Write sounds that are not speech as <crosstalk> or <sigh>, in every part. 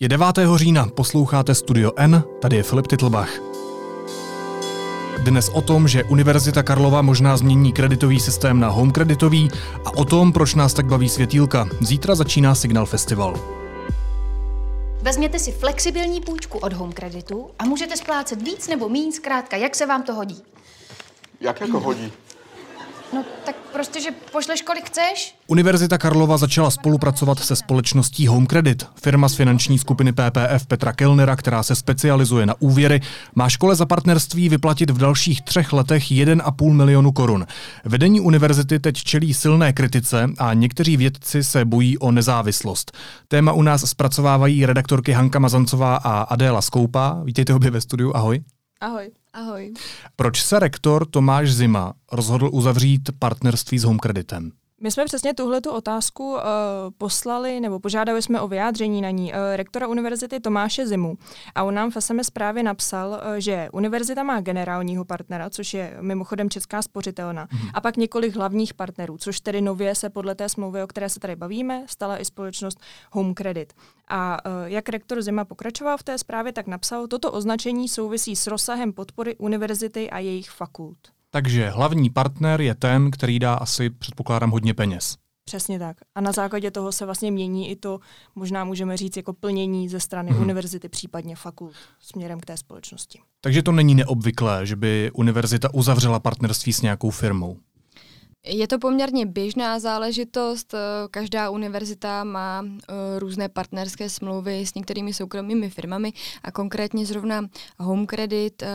Je 9. října, posloucháte Studio N, tady je Filip Titlbach. Dnes o tom, že Univerzita Karlova možná změní kreditový systém na home kreditový a o tom, proč nás tak baví světílka. Zítra začíná Signal Festival. Vezměte si flexibilní půjčku od Home Creditu a můžete splácet víc nebo méně, zkrátka, jak se vám to hodí. Jak jako hodí? No tak prostě, že pošleš kolik chceš. Univerzita Karlova začala spolupracovat se společností Home Credit. Firma z finanční skupiny PPF Petra Kellnera, která se specializuje na úvěry, má škole za partnerství vyplatit v dalších třech letech 1,5 milionu korun. Vedení univerzity teď čelí silné kritice a někteří vědci se bojí o nezávislost. Téma u nás zpracovávají redaktorky Hanka Mazancová a Adéla Skoupa. Vítejte obě ve studiu, ahoj. Ahoj. Ahoj. Proč se rektor Tomáš Zima rozhodl uzavřít partnerství s Home Creditem? My jsme přesně tuhle tu otázku uh, poslali, nebo požádali jsme o vyjádření na ní uh, rektora univerzity Tomáše Zimu. A on nám v SMS zprávě napsal, uh, že univerzita má generálního partnera, což je mimochodem Česká spořitelna, mm-hmm. a pak několik hlavních partnerů, což tedy nově se podle té smlouvy, o které se tady bavíme, stala i společnost Home Credit. A uh, jak rektor Zima pokračoval v té zprávě, tak napsal, toto označení souvisí s rozsahem podpory univerzity a jejich fakult. Takže hlavní partner je ten, který dá asi, předpokládám, hodně peněz. Přesně tak. A na základě toho se vlastně mění i to, možná můžeme říct, jako plnění ze strany hmm. univerzity, případně fakult směrem k té společnosti. Takže to není neobvyklé, že by univerzita uzavřela partnerství s nějakou firmou. Je to poměrně běžná záležitost. Každá univerzita má eh, různé partnerské smlouvy s některými soukromými firmami a konkrétně zrovna Home Credit eh,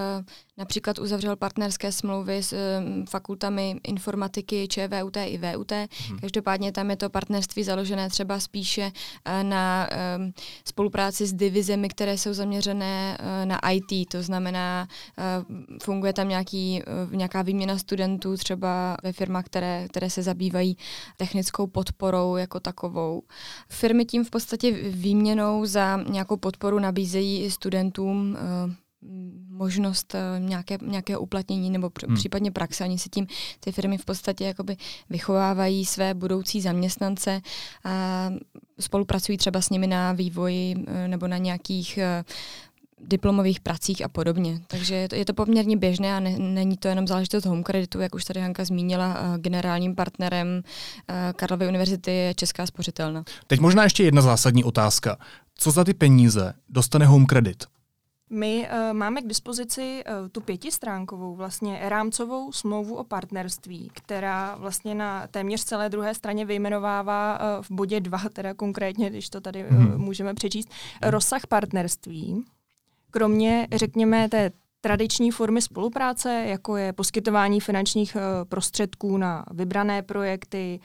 Například uzavřel partnerské smlouvy s um, fakultami informatiky ČVUT i VUT. Hmm. Každopádně tam je to partnerství založené třeba spíše uh, na um, spolupráci s divizemi, které jsou zaměřené uh, na IT. To znamená, uh, funguje tam nějaký, uh, nějaká výměna studentů třeba ve firmách, které, které se zabývají technickou podporou jako takovou. Firmy tím v podstatě výměnou za nějakou podporu nabízejí studentům uh, možnost uh, nějaké, nějakého uplatnění nebo pr- hmm. případně praxe. Oni si tím ty firmy v podstatě jakoby vychovávají své budoucí zaměstnance a spolupracují třeba s nimi na vývoji uh, nebo na nějakých uh, diplomových pracích a podobně. Takže je to, je to poměrně běžné a ne, není to jenom záležitost home creditu, jak už tady Hanka zmínila, generálním partnerem Karlovy univerzity je Česká spořitelna. Teď možná ještě jedna zásadní otázka. Co za ty peníze dostane home credit? My uh, máme k dispozici uh, tu pětistránkovou vlastně rámcovou smlouvu o partnerství, která vlastně na téměř celé druhé straně vyjmenovává uh, v bodě 2, teda konkrétně, když to tady uh, můžeme přečíst, uh, rozsah partnerství. Kromě, řekněme, té tradiční formy spolupráce, jako je poskytování finančních prostředků na vybrané projekty,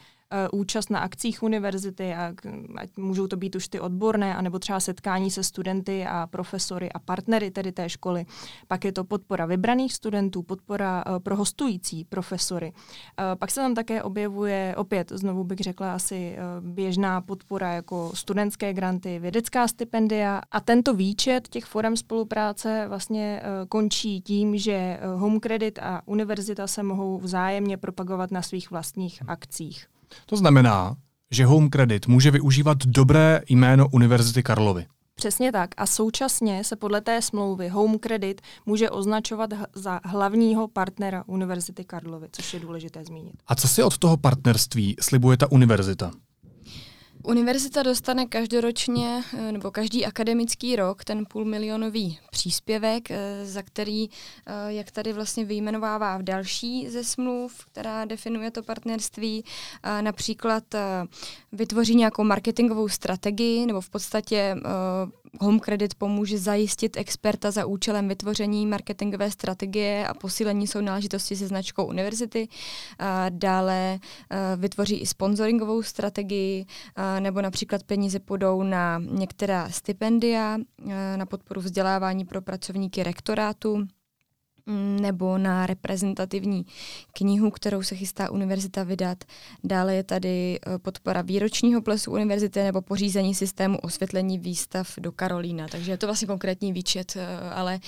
účast na akcích univerzity, a, ať můžou to být už ty odborné, anebo třeba setkání se studenty a profesory a partnery tedy té školy. Pak je to podpora vybraných studentů, podpora uh, pro hostující profesory. Uh, pak se tam také objevuje, opět znovu bych řekla asi běžná podpora jako studentské granty, vědecká stipendia a tento výčet těch forem spolupráce vlastně končí tím, že Home Credit a univerzita se mohou vzájemně propagovat na svých vlastních akcích. To znamená, že Home Credit může využívat dobré jméno Univerzity Karlovy. Přesně tak. A současně se podle té smlouvy Home Credit může označovat za hlavního partnera Univerzity Karlovy, což je důležité zmínit. A co si od toho partnerství slibuje ta univerzita? Univerzita dostane každoročně eh, nebo každý akademický rok ten půlmilionový příspěvek, eh, za který, eh, jak tady vlastně vyjmenovává v další ze smluv, která definuje to partnerství, například vytvoří nějakou marketingovou strategii nebo v podstatě Home Credit pomůže zajistit experta za účelem vytvoření marketingové strategie a posílení sounáležitosti se značkou univerzity. Dále vytvoří i sponsoringovou strategii, nebo například peníze půjdou na některá stipendia, na podporu vzdělávání pro pracovníky rektorátu, nebo na reprezentativní knihu, kterou se chystá univerzita vydat. Dále je tady e, podpora výročního plesu univerzity nebo pořízení systému osvětlení výstav do Karolína. Takže je to vlastně konkrétní výčet, e, ale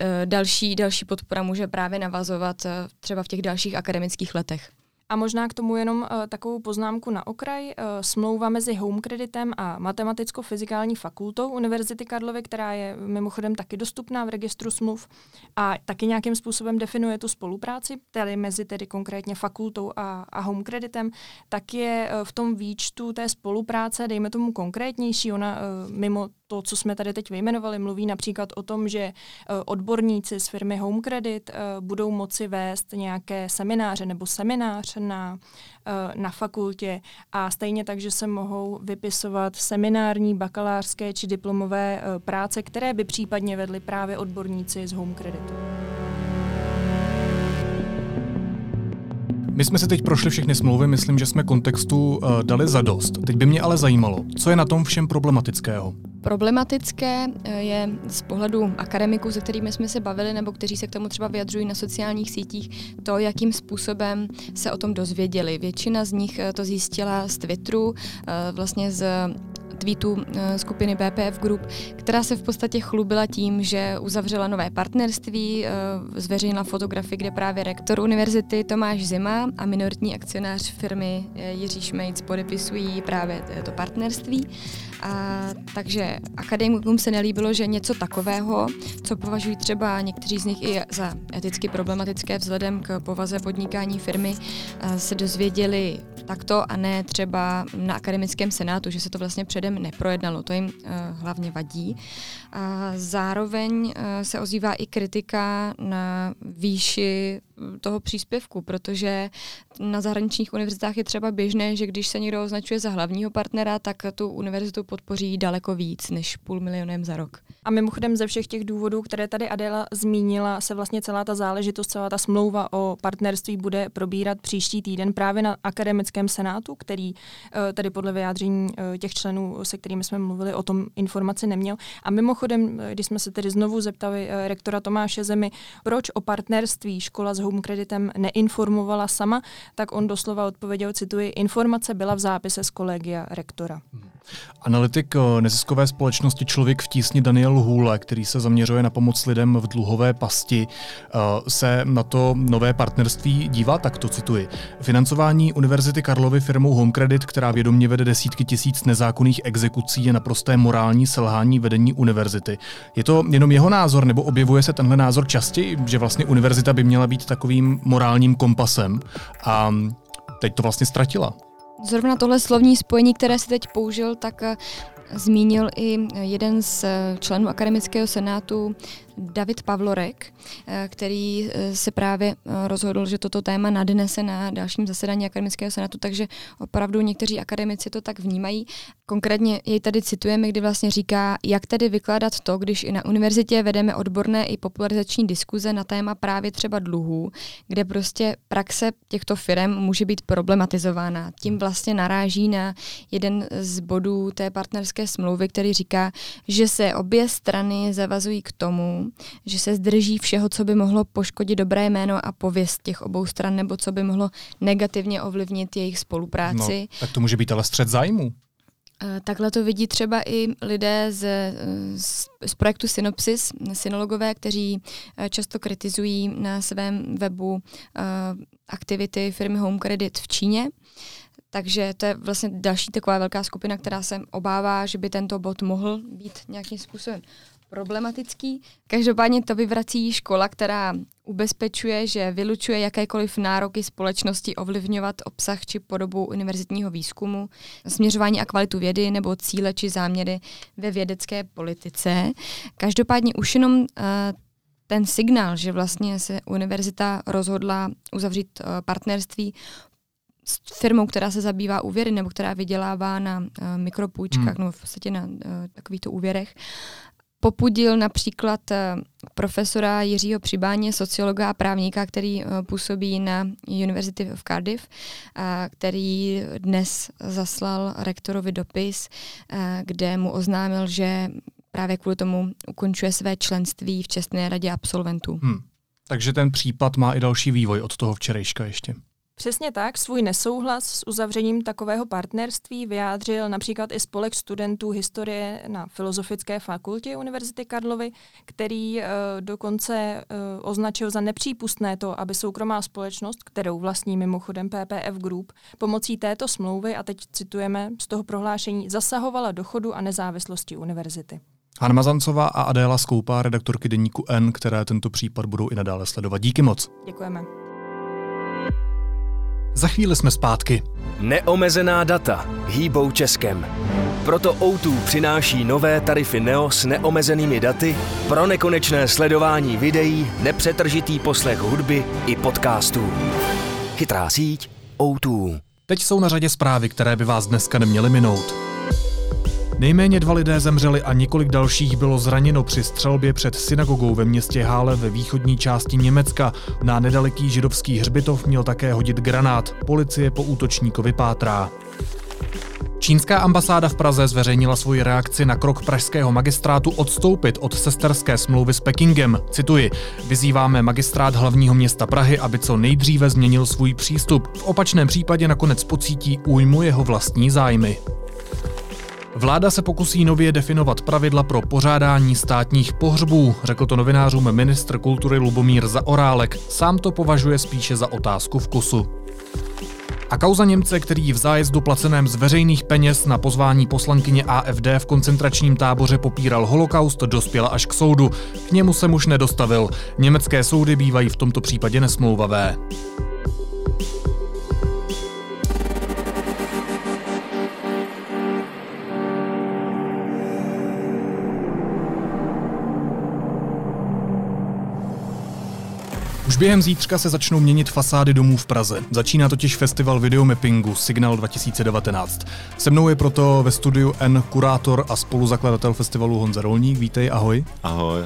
e, další, další podpora může právě navazovat třeba v těch dalších akademických letech. A možná k tomu jenom uh, takovou poznámku na okraj. Uh, smlouva mezi Home Creditem a Matematicko-fyzikální fakultou Univerzity Karlovy, která je mimochodem taky dostupná v registru smluv a taky nějakým způsobem definuje tu spolupráci, tedy mezi tedy konkrétně fakultou a, a Home Creditem, tak je uh, v tom výčtu té spolupráce, dejme tomu konkrétnější, ona uh, mimo to, co jsme tady teď vyjmenovali, mluví například o tom, že odborníci z firmy Home Credit budou moci vést nějaké semináře nebo seminář na, eh, na fakultě a stejně tak, že se mohou vypisovat seminární, bakalářské či diplomové eh, práce, které by případně vedli právě odborníci z Home Creditu. My jsme si teď prošli všechny smlouvy, myslím, že jsme kontextu uh, dali za dost. Teď by mě ale zajímalo, co je na tom všem problematického? Problematické eh, je z pohledu akademiků, se kterými jsme se bavili, nebo kteří se k tomu třeba vyjadřují na sociálních sítích, to, jakým způsobem se o tom dozvěděli. Většina z nich eh, to zjistila z Twitteru, vlastně z tweetu eh, skupiny BPF Group, která se v podstatě chlubila tím, že uzavřela nové partnerství, eh, zveřejnila fotografii, kde právě rektor univerzity Tomáš Zima a minoritní akcionář firmy eh, Jiří Šmejc podepisují právě to partnerství. A, takže akademikům se nelíbilo, že něco takového, co považují třeba někteří z nich i za eticky problematické vzhledem k povaze podnikání firmy, se dozvěděli takto a ne třeba na akademickém senátu, že se to vlastně předem neprojednalo. To jim uh, hlavně vadí. A zároveň uh, se ozývá i kritika na výši toho příspěvku, protože na zahraničních univerzitách je třeba běžné, že když se někdo označuje za hlavního partnera, tak tu univerzitu podpoří daleko víc než půl milionem za rok. A mimochodem ze všech těch důvodů, které tady Adela zmínila, se vlastně celá ta záležitost, celá ta smlouva o partnerství bude probírat příští týden právě na akademickém senátu, který eh, tedy podle vyjádření eh, těch členů, se kterými jsme mluvili, o tom informaci neměl. A mimochodem, eh, když jsme se tedy znovu zeptali rektora Tomáše Zemi, proč o partnerství škola s home kreditem neinformovala sama, tak on doslova odpověděl, cituji, informace byla v zápise z kolegia rektora. Analytik eh, neziskové společnosti Člověk v tísni Daniel Hůle, který se zaměřuje na pomoc lidem v dluhové pasti, eh, se na to nové partnerství dívá takto, cituji. Financování Univerzity Karlovy firmou Home Credit, která vědomě vede desítky tisíc nezákonných exekucí, je naprosté morální selhání vedení univerzity. Je to jenom jeho názor, nebo objevuje se tenhle názor častěji, že vlastně univerzita by měla být takovým morálním kompasem a teď to vlastně ztratila? Zrovna tohle slovní spojení, které si teď použil, tak eh, zmínil i jeden z eh, členů akademického senátu David Pavlorek, eh, který eh, se právě eh, rozhodl, že toto téma nadnese na dalším zasedání akademického senátu, takže opravdu někteří akademici to tak vnímají. Konkrétně jej tady citujeme, kdy vlastně říká, jak tedy vykládat to, když i na univerzitě vedeme odborné i popularizační diskuze na téma právě třeba dluhů, kde prostě praxe těchto firm může být problematizována. Tím vlastně naráží na jeden z bodů té partnerské smlouvy, který říká, že se obě strany zavazují k tomu, že se zdrží všeho, co by mohlo poškodit dobré jméno a pověst těch obou stran, nebo co by mohlo negativně ovlivnit jejich spolupráci. No, tak to může být ale střed zájmu. Eh, takhle to vidí třeba i lidé z, z, z projektu Synopsis, synologové, kteří eh, často kritizují na svém webu uh, aktivity firmy Home Credit v Číně. Takže to je vlastně další taková velká skupina, která se obává, že by tento bod mohl být nějakým způsobem problematický. Každopádně to vyvrací škola, která ubezpečuje, že vylučuje jakékoliv nároky společnosti ovlivňovat obsah či podobu univerzitního výzkumu, směřování a kvalitu vědy nebo cíle či záměry ve vědecké politice. Každopádně už jenom uh, ten signál, že vlastně se univerzita rozhodla uzavřít uh, partnerství s firmou, která se zabývá úvěry nebo která vydělává na uh, mikropůjčkách, hmm. nebo v podstatě na uh, takovýchto úvěrech, popudil například eh, profesora Jiřího Přibáně, sociologa a právníka, který eh, působí na University of Cardiff, který dnes zaslal rektorovi dopis, eh, kde mu oznámil, že právě kvůli tomu ukončuje své členství v Čestné radě absolventů. Hmm. Takže ten případ má i další vývoj od toho včerejška ještě. Přesně tak, svůj nesouhlas s uzavřením takového partnerství vyjádřil například i spolek studentů historie na Filozofické fakultě Univerzity Karlovy, který uh, dokonce uh, označil za nepřípustné to, aby soukromá společnost, kterou vlastní mimochodem PPF Group, pomocí této smlouvy, a teď citujeme z toho prohlášení, zasahovala do chodu a nezávislosti univerzity. Hanna Mazancová a Adéla Skoupá, redaktorky deníku N, které tento případ budou i nadále sledovat. Díky moc. Děkujeme. Za chvíli jsme zpátky. Neomezená data hýbou Českem. Proto O2 přináší nové tarify Neo s neomezenými daty pro nekonečné sledování videí, nepřetržitý poslech hudby i podcastů. Chytrá síť O2. Teď jsou na řadě zprávy, které by vás dneska neměly minout. Nejméně dva lidé zemřeli a několik dalších bylo zraněno při střelbě před synagogou ve městě Hále ve východní části Německa. Na nedaleký židovský hřbitov měl také hodit granát. Policie po útočníkovi pátrá. Čínská ambasáda v Praze zveřejnila svoji reakci na krok pražského magistrátu odstoupit od sesterské smlouvy s Pekingem. Cituji, vyzýváme magistrát hlavního města Prahy, aby co nejdříve změnil svůj přístup. V opačném případě nakonec pocítí újmu jeho vlastní zájmy. Vláda se pokusí nově definovat pravidla pro pořádání státních pohřbů, řekl to novinářům ministr kultury Lubomír Zaorálek. Sám to považuje spíše za otázku vkusu. A kauza Němce, který v zájezdu placeném z veřejných peněz na pozvání poslankyně AFD v koncentračním táboře popíral holokaust, dospěla až k soudu. K němu se muž nedostavil. Německé soudy bývají v tomto případě nesmlouvavé. Už během zítřka se začnou měnit fasády domů v Praze. Začíná totiž festival videomappingu Signal 2019. Se mnou je proto ve studiu N kurátor a spoluzakladatel festivalu Honza Rolník. Vítej, ahoj. Ahoj.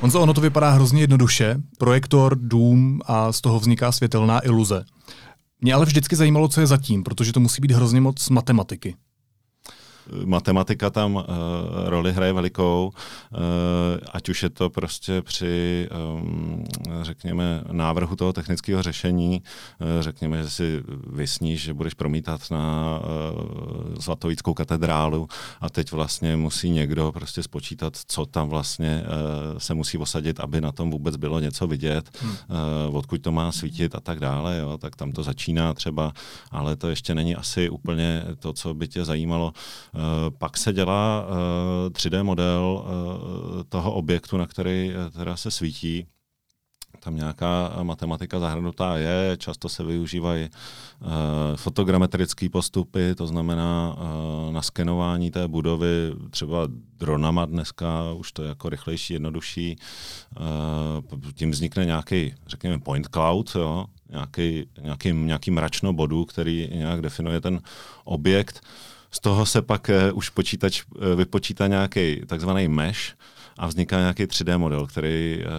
Honzo, ono to vypadá hrozně jednoduše. Projektor, dům a z toho vzniká světelná iluze. Mě ale vždycky zajímalo, co je zatím, protože to musí být hrozně moc matematiky matematika tam uh, roli hraje velikou, uh, ať už je to prostě při, um, řekněme, návrhu toho technického řešení, uh, řekněme, že si vysníš, že budeš promítat na uh, Svatovíckou katedrálu a teď vlastně musí někdo prostě spočítat, co tam vlastně uh, se musí osadit, aby na tom vůbec bylo něco vidět, hmm. uh, odkud to má svítit a tak dále, jo, tak tam to začíná třeba, ale to ještě není asi úplně to, co by tě zajímalo. Eh, pak se dělá 3D eh, model eh, toho objektu, na který teda se svítí. Tam nějaká matematika zahrnutá je, často se využívají fotogrametrické postupy, to znamená na skenování té budovy, třeba dronama dneska, už to je jako rychlejší, jednodušší. Tím vznikne nějaký, řekněme, point cloud, jo? Nějaký, nějaký, nějaký mračno bodu, který nějak definuje ten objekt. Z toho se pak uh, už počítač uh, vypočítá nějaký takzvaný mesh, a vzniká nějaký 3D model, který, uh,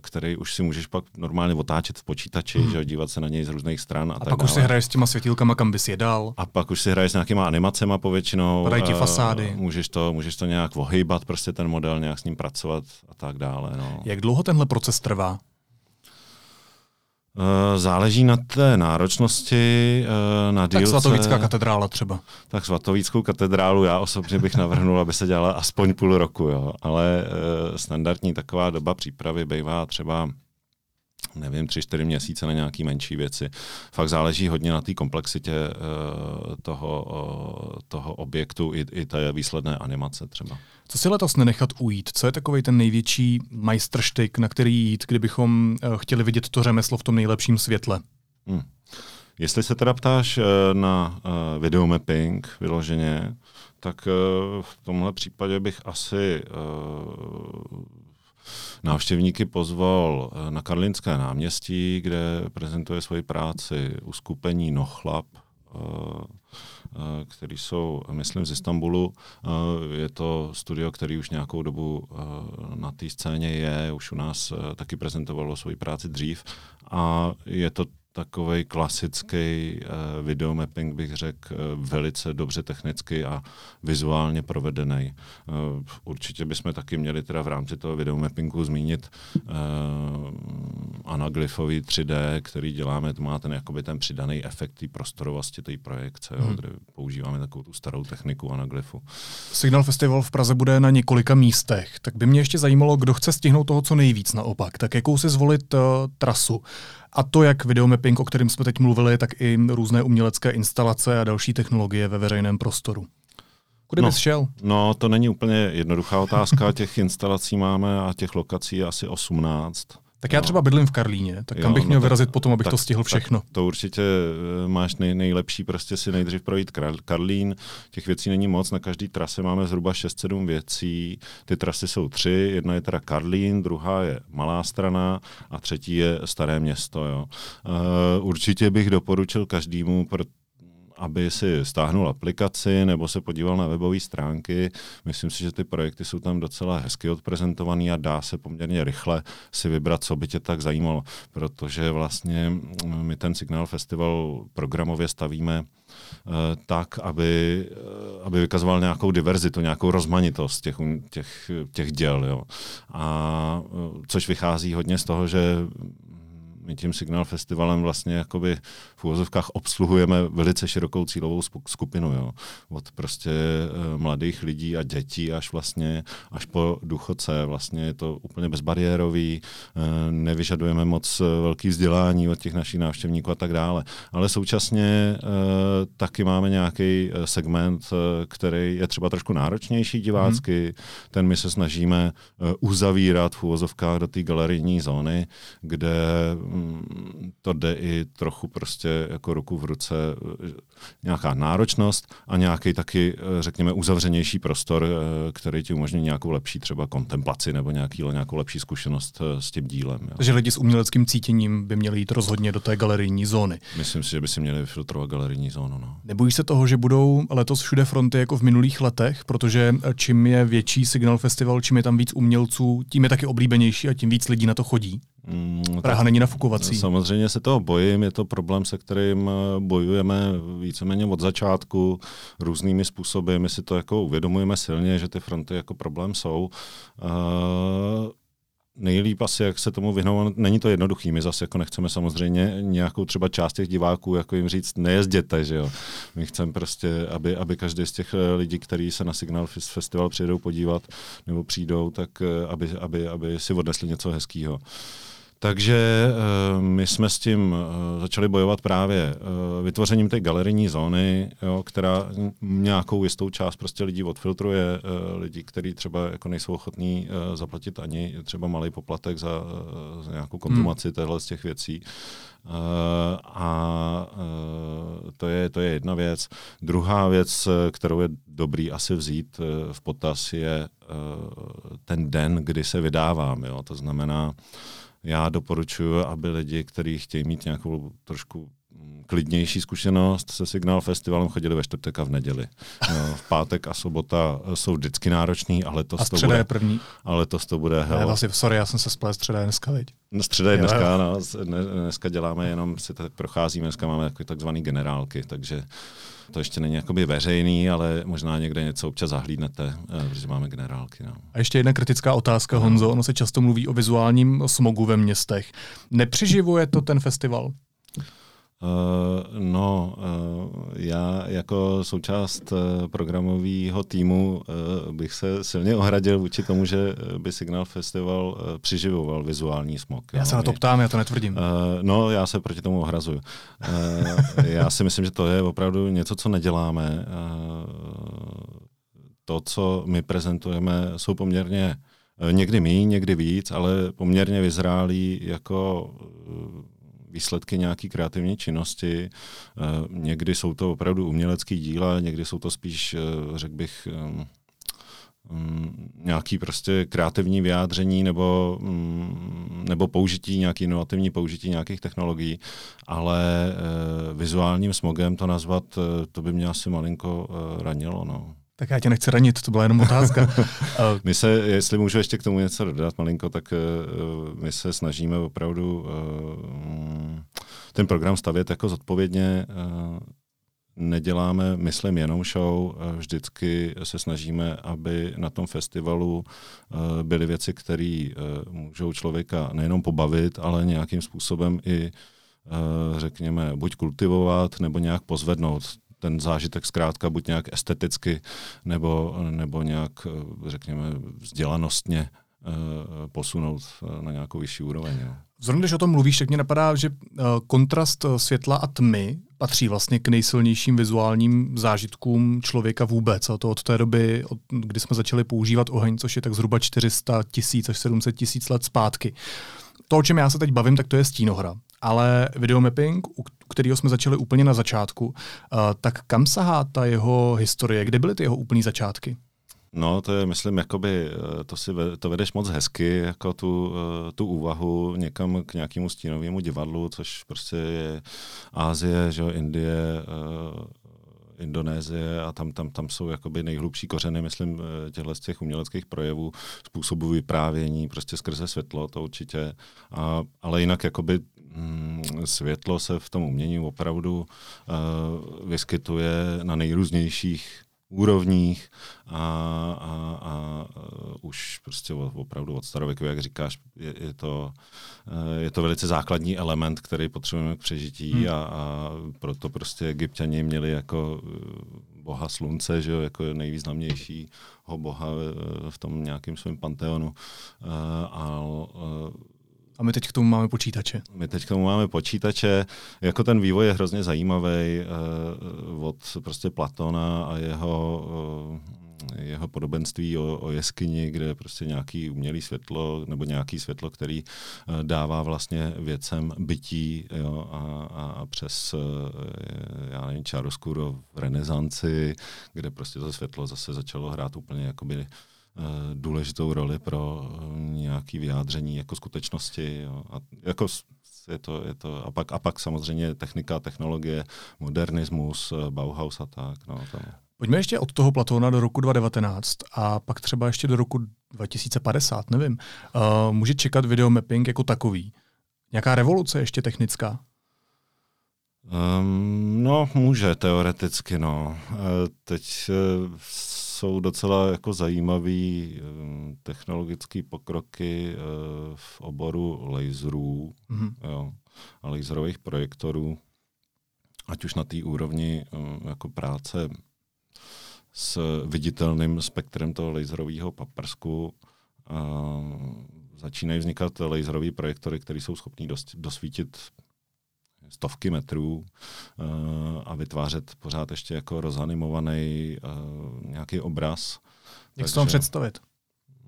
který už si můžeš pak normálně otáčet v počítači, hmm. že dívat se na něj z různých stran. A, a tak pak dále. už si hraješ s těma světílkama, kam bys je dal. A pak už si hraješ s nějakýma animacema povětšinou. Padají ti fasády. Můžeš, to, můžeš to nějak ohýbat, prostě ten model, nějak s ním pracovat a tak dále. No. Jak dlouho tenhle proces trvá? Eh, záleží na té náročnosti, eh, na dílce. Tak Svatovícká katedrála třeba. Tak Svatovíckou katedrálu já osobně bych navrhnul, aby se dělala aspoň půl roku, jo. ale uh, standardní taková doba přípravy bývá třeba nevím, tři, čtyři měsíce na nějaké menší věci. Fakt záleží hodně na té komplexitě uh, toho, uh, toho objektu i, i té výsledné animace třeba. Co si letos nenechat ujít? Co je takový ten největší majstrštyk, na který jít, kdybychom uh, chtěli vidět to řemeslo v tom nejlepším světle? Hmm. Jestli se teda ptáš na videomapping vyloženě, tak v tomhle případě bych asi návštěvníky pozval eh, na Karlinské náměstí, kde prezentuje svoji práci uskupení Nochlap, eh, eh, který jsou, myslím, z Istanbulu. Je to studio, který už nějakou dobu na té scéně je, už u nás taky prezentovalo svoji práci dřív a je to takový klasický uh, videomapping, bych řekl, uh, velice dobře technicky a vizuálně provedený. Uh, určitě bychom taky měli teda v rámci toho videomappingu zmínit uh, anaglyfový 3D, který děláme, to má ten, jakoby ten přidaný efekt té prostorovosti té projekce, hmm. jo, kde používáme takovou tu starou techniku anaglyfu. Signal Festival v Praze bude na několika místech, tak by mě ještě zajímalo, kdo chce stihnout toho co nejvíc naopak, tak jakou si zvolit uh, trasu. A to jak videomapping, o kterém jsme teď mluvili, tak i různé umělecké instalace a další technologie ve veřejném prostoru. Kudy no, bys šel? No, to není úplně jednoduchá otázka. těch instalací máme a těch lokací je asi 18. Tak já třeba bydlím v Karlíně, tak kam jo, bych měl no vyrazit potom, abych tak, to stihl všechno? Tak to určitě eh, máš nej, nejlepší, prostě si nejdřív projít Karlín. Těch věcí není moc, na každé trase máme zhruba 6-7 věcí. Ty trasy jsou tři, jedna je teda Karlín, druhá je Malá strana a třetí je Staré město. Jo. Uh, určitě bych doporučil každému, aby si stáhnul aplikaci nebo se podíval na webové stránky. Myslím si, že ty projekty jsou tam docela hezky odprezentované a dá se poměrně rychle si vybrat, co by tě tak zajímalo, protože vlastně mm, my ten Signál Festival programově stavíme eh, tak, aby, eh, aby vykazoval nějakou diverzitu, nějakou rozmanitost těch, těch, těch děl. Jo. A eh, což vychází hodně z toho, že my tím Signál Festivalem vlastně jakoby v úvozovkách obsluhujeme velice širokou cílovou skupinu. Jo. Od prostě e, mladých lidí a dětí až vlastně až po důchodce. Vlastně je to úplně bezbariérový, e, nevyžadujeme moc velký vzdělání od těch našich návštěvníků a tak dále. Ale současně e, taky máme nějaký segment, který je třeba trošku náročnější divácky. Mm. Ten my se snažíme uzavírat v úvozovkách do té galerijní zóny, kde to jde i trochu prostě jako ruku v ruce nějaká náročnost a nějaký taky, řekněme, uzavřenější prostor, který ti umožní nějakou lepší třeba kontemplaci nebo nějaký, nějakou lepší zkušenost s tím dílem. Jo. Takže lidi s uměleckým cítěním by měli jít rozhodně do té galerijní zóny. Myslím si, že by si měli vyfiltrovat galerijní zónu. No. Nebojíš se toho, že budou letos všude fronty jako v minulých letech, protože čím je větší signál festival, čím je tam víc umělců, tím je taky oblíbenější a tím víc lidí na to chodí? Mm, Praha není nafukovací. Samozřejmě se toho bojím, je to problém, se kterým eh, bojujeme víceméně od začátku různými způsoby. My si to jako uvědomujeme silně, že ty fronty jako problém jsou. Uh, nejlíp asi, jak se tomu vyhnout, není to jednoduchý. My zase jako nechceme samozřejmě nějakou třeba část těch diváků jako jim říct, nejezděte, že jo. My chceme prostě, aby, aby každý z těch eh, lidí, kteří se na Signal Festival přijdou podívat nebo přijdou, tak aby, aby, aby si odnesli něco hezkého. Takže uh, my jsme s tím uh, začali bojovat právě uh, vytvořením té galerijní zóny, jo, která nějakou jistou část prostě lidí odfiltruje, lidi, kteří třeba jako nejsou ochotní zaplatit ani třeba malý poplatek za, za nějakou konzumaci hmm. téhle z těch věcí. Uh, a uh, to, je, to je jedna věc. Druhá věc, kterou je dobrý asi vzít uh, v potaz, je ten den, kdy se vydávám. Jo? To znamená, uh, já doporučuji, aby lidi, kteří chtějí mít nějakou trošku klidnější zkušenost se Signál Festivalem chodili ve čtvrtek a v neděli. No, v pátek a sobota jsou vždycky náročný, ale to to bude, je první. Ale to to bude hell. Ne, vlastně, sorry, já jsem se splet, středa je dneska, viď? No, středa je dneska, no, dneska děláme jenom, si tak procházíme, dneska máme takzvané generálky, takže to ještě není jakoby veřejný, ale možná někde něco občas zahlídnete, eh, protože máme generálky. No. A ještě jedna kritická otázka, Honzo. Ono se často mluví o vizuálním smogu ve městech. Nepřiživuje to ten festival? Uh, no, uh, já jako součást uh, programového týmu bych se silně ohradil vůči tomu, že by Signal Festival přiživoval vizuální smog. Já se na to ptám, já to netvrdím. No, já se proti tomu ohrazuju. Já si myslím, že to je opravdu něco, co neděláme. To, co my prezentujeme, jsou poměrně někdy méně, někdy víc, ale poměrně vyzrálí jako výsledky nějaké kreativní činnosti. Eh, někdy jsou to opravdu umělecké díla, někdy jsou to spíš, eh, řekl bych, eh, mm, nějaký prostě kreativní vyjádření nebo, mm, nebo použití, nějaký inovativní použití nějakých technologií, ale vizuálním smogem to nazvat, to by mě asi malinko ranilo. No. Tak já tě nechci ranit, to byla jenom otázka. <laughs> my se, jestli můžu ještě k tomu něco dodat malinko, tak uh, my se snažíme opravdu uh, ten program stavět jako zodpovědně. Neděláme, myslím, jenom show, vždycky se snažíme, aby na tom festivalu byly věci, které můžou člověka nejenom pobavit, ale nějakým způsobem i řekněme, buď kultivovat, nebo nějak pozvednout ten zážitek zkrátka buď nějak esteticky nebo, nebo nějak, řekněme, vzdělanostně eh, posunout eh, na nějakou vyšší úroveň. Jo. Zrovna když o tom mluvíš, tak mě napadá, že eh, kontrast světla a tmy patří vlastně k nejsilnějším vizuálním zážitkům člověka vůbec. A to od té doby, od, kdy jsme začali používat oheň, což je tak zhruba 400 tisíc až 700 tisíc let zpátky. To, o čem já se teď bavím, tak to je stínohra ale videomapping, u kterého jsme začali úplně na začátku, uh, tak kam sahá ta jeho historie? Kde byly ty jeho úplné začátky? No, to je, myslím, jakoby, eh, to si to vedeš moc hezky, jako tu, eh, tu úvahu někam k nějakému stínovému divadlu, což prostě je Ázie, že jo, Indie, Indonésie a tam, tam, tam jsou jakoby nejhlubší kořeny, myslím, těchto z těch uměleckých projevů, způsobu vyprávění, prostě skrze světlo, to určitě. A, ale jinak jakoby světlo se v tom umění opravdu uh, vyskytuje na nejrůznějších úrovních a, a, a uh, už prostě opravdu od starověku, jak říkáš, je, je, to, uh, je to velice základní element, který potřebujeme k přežití hmm. a, a proto prostě egyptiani měli jako boha slunce, že jo, jako nejvýznamnějšího boha v tom nějakém svém panteonu. Uh, a uh, my teď k tomu máme počítače. My teď k tomu máme počítače. Jako ten vývoj je hrozně zajímavý uh, od prostě Platona a jeho, uh, jeho podobenství o, o jeskyni, kde je prostě nějaký umělý světlo nebo nějaký světlo, který uh, dává vlastně věcem bytí jo, a, a, přes uh, já nevím, čaroskuro v renesanci, kde prostě to světlo zase začalo hrát úplně jakoby Eh, důležitou roli pro eh, nějaké vyjádření jako skutečnosti. Jo. A jako je to, je to, a, pak, a pak samozřejmě technika, technologie, modernismus, eh, Bauhaus a tak. No, to. Pojďme ještě od toho Platona do roku 2019 a pak třeba ještě do roku 2050, nevím. Uh, může čekat videomapping jako takový? Nějaká revoluce ještě technická? Um, no, může teoreticky, no. Uh, teď uh, jsou docela jako zajímavý um, technologické pokroky uh, v oboru laserů mm-hmm. jo, a laserových projektorů, ať už na té úrovni um, jako práce s viditelným spektrem toho laserového paprsku. Začínají vznikat laserové projektory, které jsou schopné dosvítit stovky metrů uh, a vytvářet pořád ještě jako rozanimovaný uh, nějaký obraz. Jak si to představit?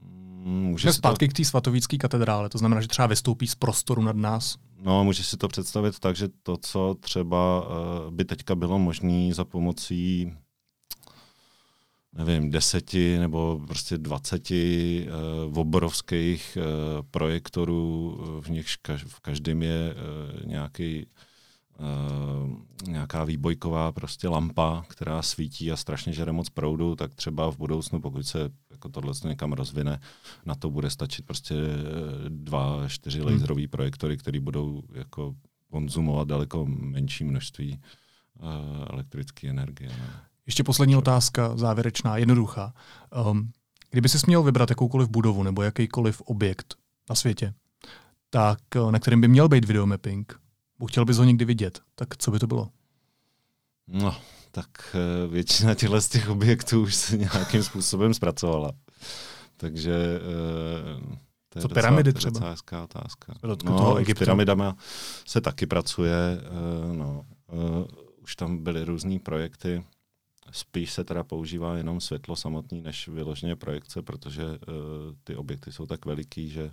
Mm, může zpátky to... k té svatovícké katedrále, to znamená, že třeba vystoupí z prostoru nad nás. No, může si to představit tak, že to, co třeba uh, by teďka bylo možné za pomocí nevím, deseti nebo prostě dvaceti uh, obrovských uh, projektorů, v nichž kaž, v každém je uh, nějaký Uh, nějaká výbojková prostě lampa, která svítí a strašně žere moc proudu, tak třeba v budoucnu, pokud se jako tohle někam rozvine, na to bude stačit prostě dva, čtyři hmm. laserové projektory, které budou jako konzumovat daleko menší množství uh, elektrické energie. Ne? Ještě poslední otázka, závěrečná, jednoduchá. Um, kdyby si měl vybrat jakoukoliv budovu nebo jakýkoliv objekt na světě, tak eh, na kterém by měl být videomapping, chtěl bys ho někdy vidět, tak co by to bylo? No, tak eh, většina těchto z těch objektů už se nějakým způsobem zpracovala. Takže eh, to je co docela, pyramidy třeba? To je hezká otázka. No, toho pyramidama se taky pracuje. No, už tam byly různé projekty. Spíš se teda používá jenom světlo samotný, než vyloženě projekce, protože ty objekty jsou tak veliký, že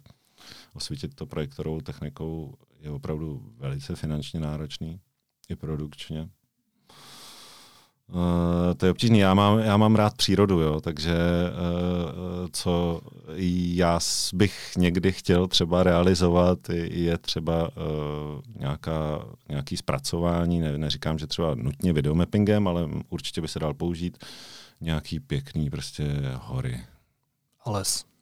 osvítit to projektorovou technikou je opravdu velice finančně náročný i produkčně. Uh, to je obtížné. Já mám, já mám rád přírodu, jo, takže uh, co já bych někdy chtěl třeba realizovat, je třeba uh, nějaká, nějaký zpracování, ne, neříkám, že třeba nutně videomappingem, ale určitě by se dal použít nějaký pěkný prostě hory. A les.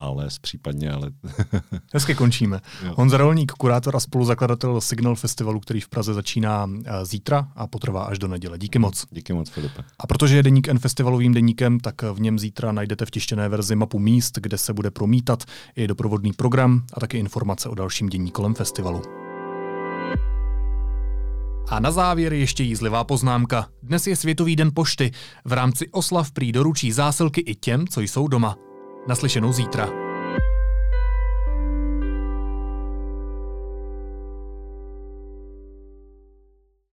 A les případně, ale... <laughs> Hezky končíme. Jo. Honza Rolník, kurátor a spoluzakladatel Signal Festivalu, který v Praze začíná eh, zítra a potrvá až do neděle. Díky moc. Díky moc, Filipe. A protože je deník N festivalovým deníkem, tak v něm zítra najdete v tištěné verzi mapu míst, kde se bude promítat i doprovodný program a taky informace o dalším dění kolem festivalu. A na závěr ještě jízlivá poznámka. Dnes je Světový den pošty. V rámci oslav prý doručí zásilky i těm, co jsou doma. Naslyšenou zítra.